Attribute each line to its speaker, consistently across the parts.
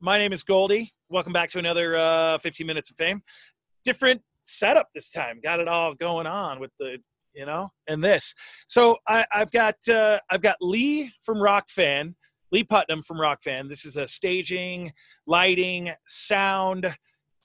Speaker 1: My name is Goldie. Welcome back to another uh, 15 minutes of fame. Different setup this time. Got it all going on with the you know and this. So I, have got uh, I've got Lee from Rokfan, Lee Putnam from Rokfan. This is a staging, lighting, sound,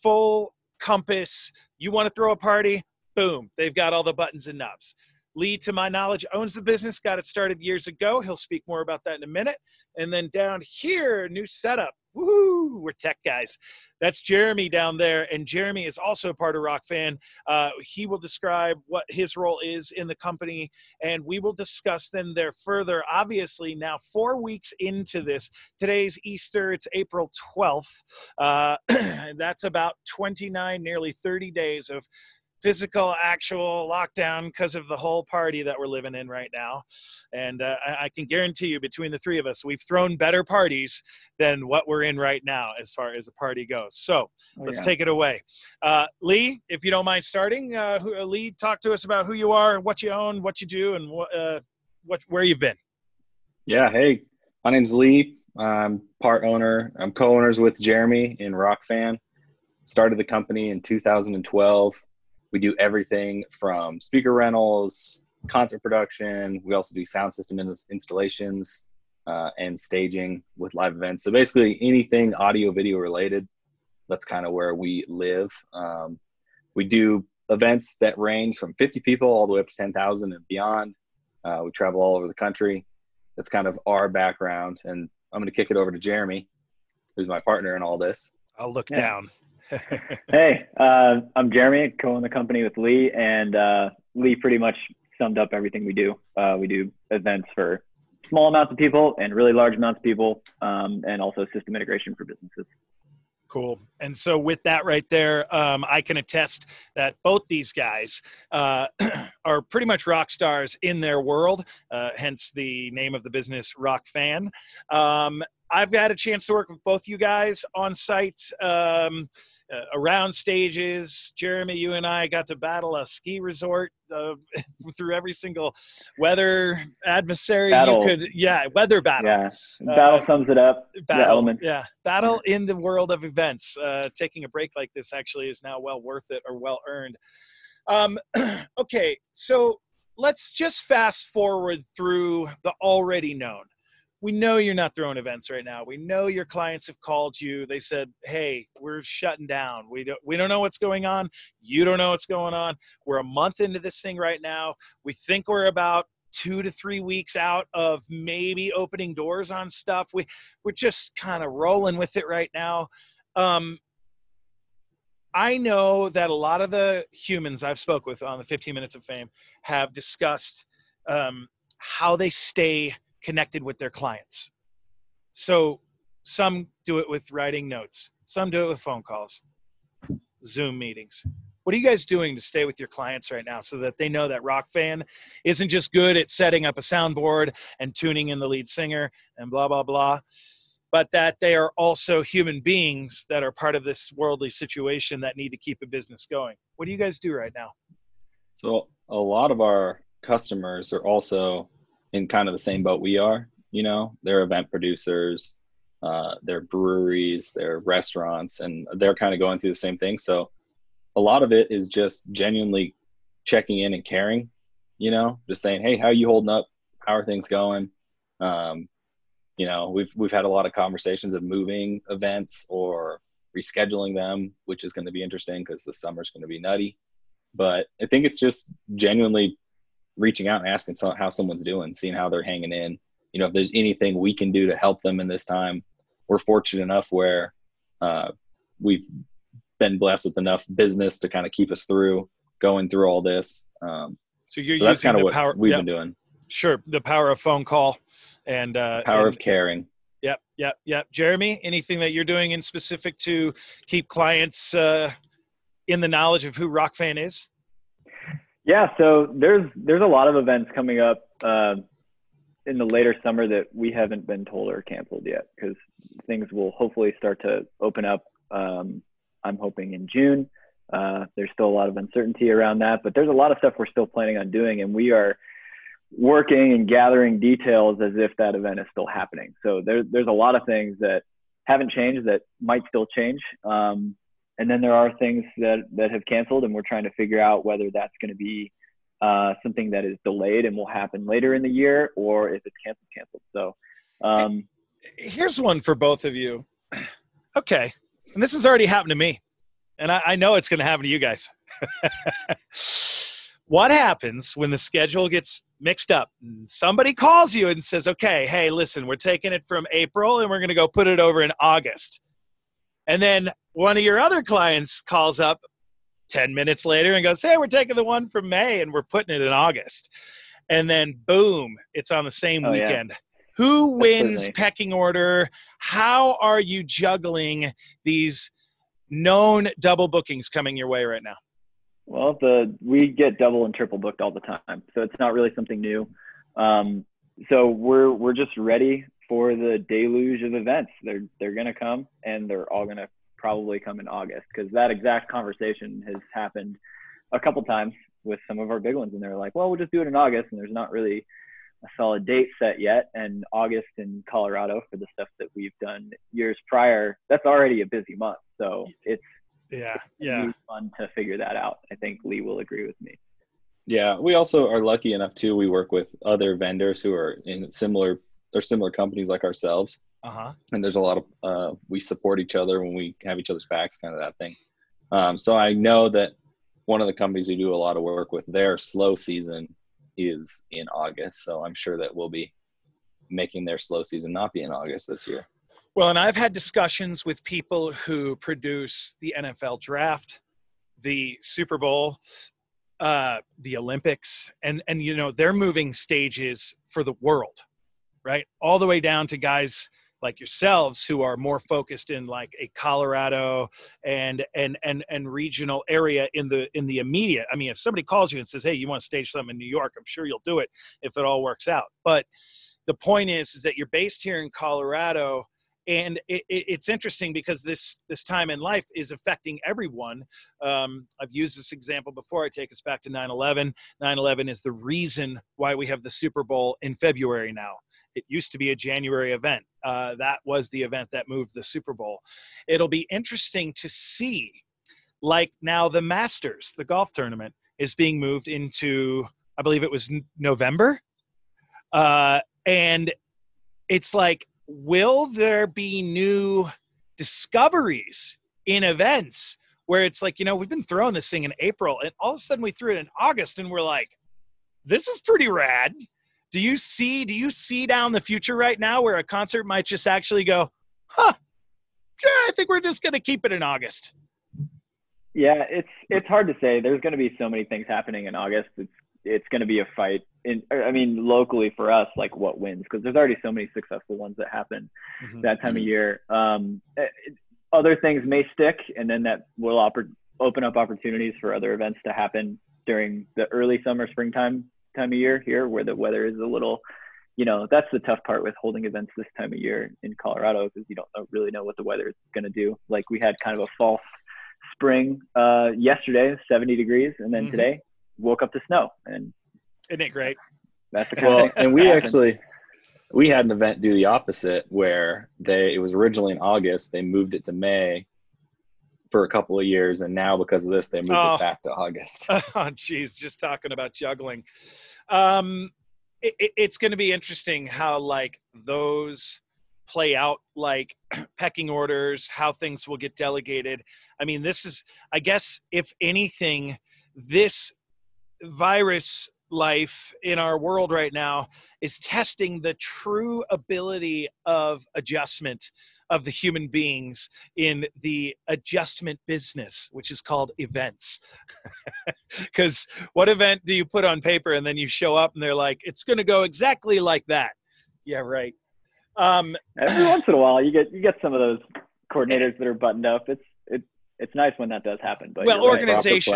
Speaker 1: full compass. You want to throw a party? Boom! They've got all the buttons and knobs. Lee, to my knowledge, owns the business, got it started years ago. He'll speak more about that in a minute. And then down here, new setup. Woo! We're tech guys. That's Jeremy down there, and Jeremy is also a part of Rokfan. Uh, he will describe what his role is in the company, and we will discuss them there further. Obviously, now four weeks into this, today's Easter. It's April twelfth. Uh, that's about twenty nine, nearly thirty days of physical, actual lockdown because of the whole party that we're living in right now. And uh, I, I, can guarantee you, between the three of us, we've thrown better parties than what we're in right now as far as the party goes. So oh, let's yeah. take it away. Uh, Lee, if you don't mind starting, uh, who, uh, Lee, talk to us about who you are, what you own, what you do, and what, uh, what where you've been.
Speaker 2: Yeah. Hey, my name's Lee. I'm part owner. I'm co-owners with Jeremy in Rokfan. Started the company in 2012 we do everything from speaker rentals, concert production. We also do sound system installations uh, and staging with live events. So basically, anything audio video related. That's kind of where we live. Um, we do events that range from 50 people all the way up to 10,000 and beyond. Uh, we travel all over the country. That's kind of our background. And I'm going to kick it over to Jeremy, who's my partner in all this.
Speaker 1: I'll look yeah. down.
Speaker 3: hey, uh, I'm Jeremy, co-own the company with Lee, and uh, Lee pretty much summed up everything we do. Uh, we do events for small amounts of people and really large amounts of people, um, and also system integration for businesses.
Speaker 1: Cool. And so, with that right there, um, I can attest that both these guys uh, are pretty much rock stars in their world, uh, hence the name of the business, Rokfan. Um, I've had a chance to work with both you guys on sites um, uh, around stages. Jeremy, you and I got to battle a ski resort uh, through every single weather adversary battle. you could. Yeah, weather battle.
Speaker 3: Yeah, battle uh, sums it up.
Speaker 1: Battle. Yeah, battle in the world of events. Uh, taking a break like this actually is now well worth it or well earned. Um, okay, so let's just fast forward through the already known we know you're not throwing events right now. We know your clients have called you. They said, "Hey, we're shutting down. We don't we don't know what's going on. You don't know what's going on. We're a month into this thing right now. We think we're about 2 to 3 weeks out of maybe opening doors on stuff. We we're just kind of rolling with it right now." Um I know that a lot of the humans I've spoke with on the 15 minutes of fame have discussed um, how they stay connected with their clients. So some do it with writing notes, some do it with phone calls, Zoom meetings. What are you guys doing to stay with your clients right now so that they know that Rokfan isn't just good at setting up a soundboard and tuning in the lead singer and blah, blah, blah, but that they are also human beings that are part of this worldly situation that need to keep a business going? What do you guys do right now?
Speaker 2: So, a lot of our customers are also in kind of the same boat we are. You know, they're event producers, uh, they're breweries, they're restaurants, and they're kind of going through the same thing. So a lot of it is just genuinely checking in and caring. You know, just saying, "Hey, how are you holding up? How are things going?" Um, you know, we've we've had a lot of conversations of moving events or rescheduling them, which is going to be interesting because the summer's going to be nutty. But I think it's just genuinely reaching out and asking how someone's doing, seeing how they're hanging in. You know, if there's anything we can do to help them in this time, we're fortunate enough where uh, we've been blessed with enough business to kind of keep us through going through all this. Um,
Speaker 1: so you're so that's kind of what power,
Speaker 2: we've yep. been doing.
Speaker 1: Sure, the power of phone call and uh,
Speaker 2: power
Speaker 1: and,
Speaker 2: of caring.
Speaker 1: Yep, yep, yep. Jeremy, anything that you're doing in specific to keep clients uh, in the knowledge of who Rokfan is?
Speaker 3: Yeah, so there's there's a lot of events coming up uh, in the later summer that we haven't been told are canceled yet because things will hopefully start to open up. Um, I'm hoping in June. Uh, there's still a lot of uncertainty around that, but there's a lot of stuff we're still planning on doing, and we are working and gathering details as if that event is still happening. So there, there's a lot of things that haven't changed that might still change. Um, and then there are things that that have canceled, and we're trying to figure out whether that's going to be uh, something that is delayed and will happen later in the year, or if it's canceled, canceled. So. Um,
Speaker 1: Here's one for both of you. Okay, and this has already happened to me, and I, I know it's going to happen to you guys. what happens when the schedule gets mixed up? Somebody calls you and says, "Okay, hey, listen, we're taking it from April, and we're going to go put it over in August." And then one of your other clients calls up 10 minutes later and goes, Hey, we're taking the one from May and we're putting it in August. And then boom, it's on the same
Speaker 3: Oh, yeah.
Speaker 1: weekend. Who wins
Speaker 3: Absolutely.
Speaker 1: pecking order? How are you juggling these known double bookings coming your way right now?
Speaker 3: Well, the we get double and triple booked all the time, so it's not really something new. Um, so we're we're just ready for the deluge of events. They're they're gonna come, and they're all gonna probably come in August because that exact conversation has happened a couple times with some of our big ones, and they're like, "Well, we'll just do it in August," and there's not really a solid date set yet. And August in Colorado for the stuff that we've done years prior, that's already a busy month. So it's
Speaker 1: Yeah,
Speaker 3: really fun to figure that out. I think Lee will agree with me.
Speaker 2: Yeah, we also are lucky enough too. We work with other vendors who are in similar or similar companies like ourselves,
Speaker 1: Uh huh.
Speaker 2: and there's a lot of uh, we support each other when we have each other's backs, kind of that thing. Um, so I know that one of the companies we do a lot of work with, their slow season is in August. So I'm sure that we'll be making their slow season not be in August this year.
Speaker 1: Well, and I've had discussions with people who produce the NFL draft, the Super Bowl, uh, the Olympics, and and you know they're moving stages for the world, right? All the way down to guys like yourselves who are more focused in like a Colorado and and and and regional area in the in the immediate. I mean, if somebody calls you and says, "Hey, you want to stage something in New York?" I'm sure you'll do it if it all works out. But the point is, is that you're based here in Colorado and it, it, it's interesting because this this time in life is affecting everyone. Um, i've used this example before. I take us back to 9-11 9-11 is the reason why we have the super bowl in february now. It used to be a january event. Uh, that was the event that moved the super bowl. It'll be interesting to see like now the masters the golf tournament is being moved into i believe it was november? Uh, and it's like will there be new discoveries in events where it's like you know we've been throwing this thing in april and all of a sudden we threw it in august and we're like this is pretty rad do you see do you see down the future right now where a concert might just actually go huh yeah i think we're just going to keep it in august
Speaker 3: Yeah, it's it's hard to say. There's going to be so many things happening in August. It's it's going to be a fight. In I mean, locally for us, like what wins because there's already so many successful ones that happen that time of
Speaker 2: Mhm.
Speaker 3: year. Um, eh, other things may stick, and then that will open up opportunities for other events to happen during the early summer, springtime time of year here, where the weather is a little. You know, that's the tough part with holding events this time of year in Colorado because you don't really know what the weather is going to do. Like we had kind of a false spring uh, yesterday, 70 degrees, and then
Speaker 1: Mhm.
Speaker 3: today woke up to snow, and
Speaker 1: isn't it great
Speaker 3: that's the
Speaker 2: Well, and we actually we had an event do the opposite where they it was originally in August, they moved it to May for a couple of years, and now because of this, they moved
Speaker 1: Oh.
Speaker 2: it back to August.
Speaker 1: Oh, geez, just talking about juggling. Um, it, it- it's going to be interesting how like those play out, like pecking orders, how things will get delegated. I mean, this is, I guess, if anything, this virus life in our world right now is testing the true ability of adjustment of the human beings in the adjustment business, which is called events. Because what event do you put on paper and then you show up and they're like, it's going to go exactly like that? Yeah, right. Um,
Speaker 3: every once in a while you get you get some of those coordinators that are buttoned up it's it's it's nice when that does happen but
Speaker 1: Well,
Speaker 3: you're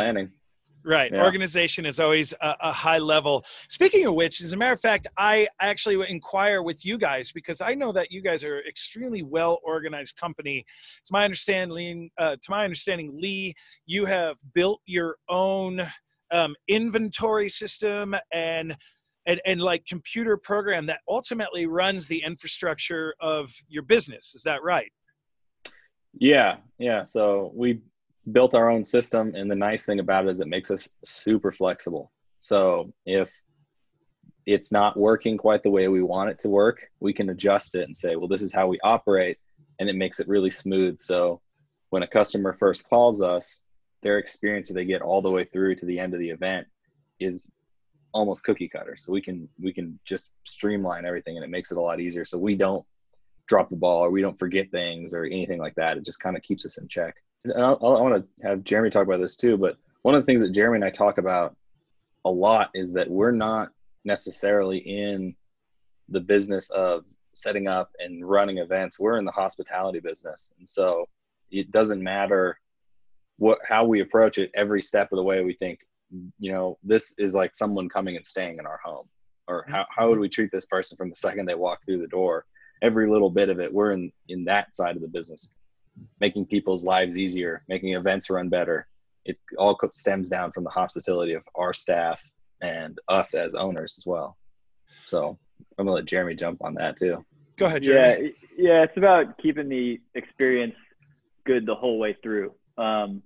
Speaker 3: right.
Speaker 2: Proper
Speaker 1: organization.
Speaker 2: planning.
Speaker 1: Right.
Speaker 2: Yeah.
Speaker 1: Organization is always a, a high level. Speaking of which, as a matter of fact, I actually would inquire with you guys because I know that you guys are extremely well organized company. To my understanding, uh, to my understanding, Lee, you have built your own um, inventory system and and, and like computer program that ultimately runs the infrastructure of your business. Is that right?
Speaker 2: Yeah, yeah. So we built our own system, and the nice thing about it is it makes us super flexible. So if it's not working quite the way we want it to work, we can adjust it and say, well, this is how we operate, and it makes it really smooth. So when a customer first calls us, their experience that they get all the way through to the end of the event is almost cookie cutter. So we can we can just streamline everything, and it makes it a lot easier. So we don't drop the ball or we don't forget things or anything like that. It just kind of keeps us in check. And I, I want to have Jeremy talk about this too, but one of the things that Jeremy and I talk about a lot is that we're not necessarily in the business of setting up and running events. We're in the hospitality business. And so it doesn't matter what how we approach it every step of the way we think you know this is like someone coming and staying in our home or how, how would we treat this person from the second they walk through the door every little bit of it we're in in that side of the business making people's lives easier making events run better it all stems down from the hospitality of our staff and us as owners as well so i'm gonna let jeremy jump on that too
Speaker 1: go ahead jeremy.
Speaker 3: yeah yeah it's about keeping the experience good the whole way through um,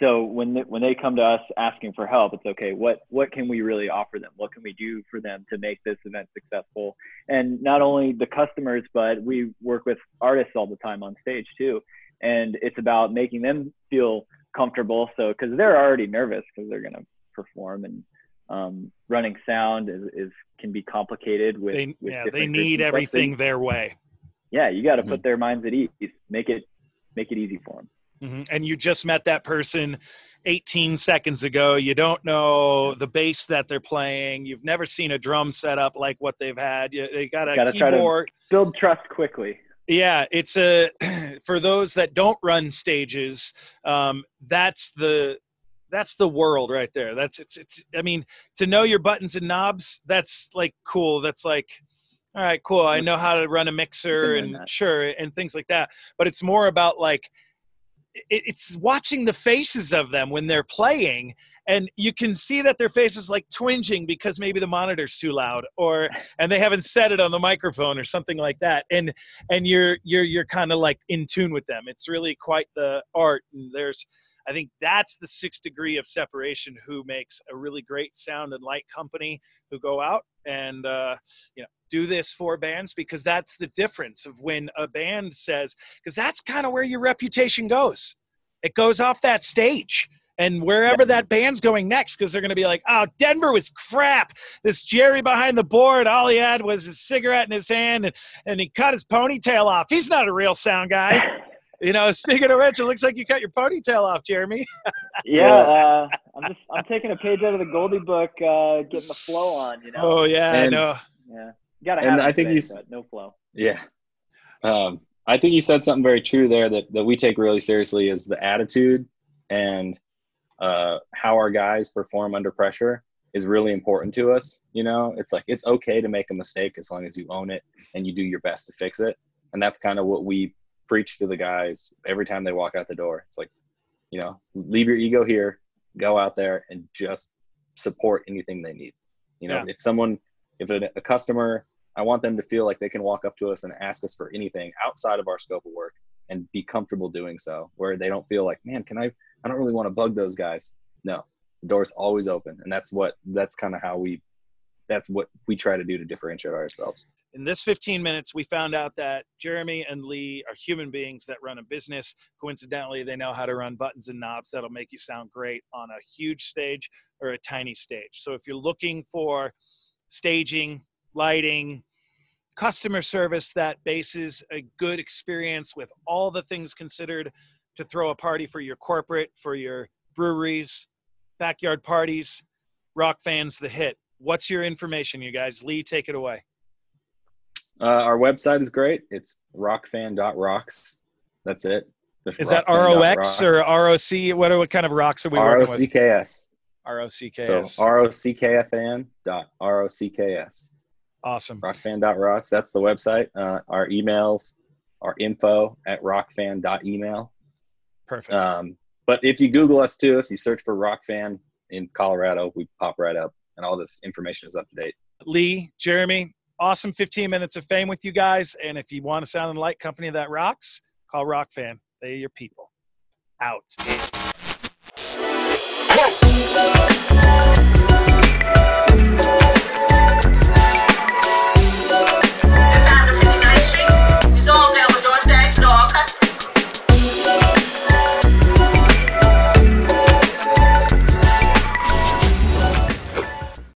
Speaker 3: so when they, when they come to us asking for help, it's okay. What what can we really offer them? What can we do for them to make this event successful? And not only the customers, but we work with artists all the time on stage too. And it's about making them feel comfortable. So because they're already nervous because they're going to perform and um, running sound is, is, can be complicated with,
Speaker 1: they,
Speaker 3: with
Speaker 1: yeah they need everything their way.
Speaker 3: Yeah, you got to mm-hmm. put their minds at ease. Make it make it easy for them.
Speaker 1: Mm-hmm. And you just met that person 18 seconds ago. You don't know the bass that they're playing. You've never seen a drum setup like what they've had. You, they got a keyboard.
Speaker 3: build trust quickly.
Speaker 1: Yeah, it's a for those that don't run stages. Um, that's the that's the world right there. That's it's it's. I mean, to know your buttons and knobs, that's like cool. That's like all right, cool. I know how to run a mixer and sure and things like that. But it's more about like it's watching the faces of them when they're playing and you can see that their face is like twinging because maybe the monitor's too loud or and they haven't set it on the microphone or something like that and and you're you're you're kind of like in tune with them. It's really quite the art and there's i think that's the sixth degree of separation who makes a really great sound and light company who go out and uh, you know do this for bands because that's the difference of when a band says because that's kind of where your reputation goes. It goes off that stage and wherever that band's going next because they're going to be like oh denver was crap. This jerry behind the board all he had was his cigarette in his hand and, and he cut his ponytail off. He's not a real sound guy you know speaking of which it looks like you cut your ponytail off jeremy
Speaker 3: yeah uh, i'm just i'm taking a page out of the goldie book uh, getting the flow on you know
Speaker 1: oh yeah
Speaker 3: and,
Speaker 1: i know
Speaker 3: yeah gotta have and I think he's no flow.
Speaker 2: Yeah. Um, I think he said something very true there that, that we take really seriously is the attitude and uh, how our guys perform under pressure is really important to us. You know, it's like it's okay to make a mistake as long as you own it and you do your best to fix it. And that's kind of what we preach to the guys every time they walk out the door. It's like, you know, leave your ego here, go out there and just support anything they need. You know, yeah. if someone, if a, a customer I want them to feel like they can walk up to us and ask us for anything outside of our scope of work and be comfortable doing so, where they don't feel like, man, can I? I don't really want to bug those guys. No, the door's always open, and that's what that's kind of how we that's what we try to do to differentiate ourselves.
Speaker 1: In this 15 minutes, we found out that Jeremy and Lee are human beings that run a business. Coincidentally, they know how to run buttons and knobs that'll make you sound great on a huge stage or a tiny stage. So if you're looking for staging, lighting, customer service that bases a good experience with all the things considered to throw a party for your corporate, for your breweries, backyard parties. rock fans, the hit. What's your information, you guys? Lee, take it away.
Speaker 2: Uh, our website is great. It's rokfan.rocks. That's it.
Speaker 1: Is that ROX or ROC? What, are, what kind of rocks are we working with?
Speaker 2: ROCKS.
Speaker 1: ROCKS.
Speaker 2: So ROCKFN dot ROCKS.
Speaker 1: Awesome.
Speaker 2: Rokfan.rocks. That's the website. Uh, our emails are info at rokfan.email.
Speaker 1: Perfect. Um,
Speaker 2: but if you Google us too, if you search for Rokfan in Colorado, we pop right up and all this information is up to date.
Speaker 1: Lee, Jeremy, awesome 15 minutes of fame with you guys. And if you want to sound and light company that rocks, call Rokfan. They are your people. Out.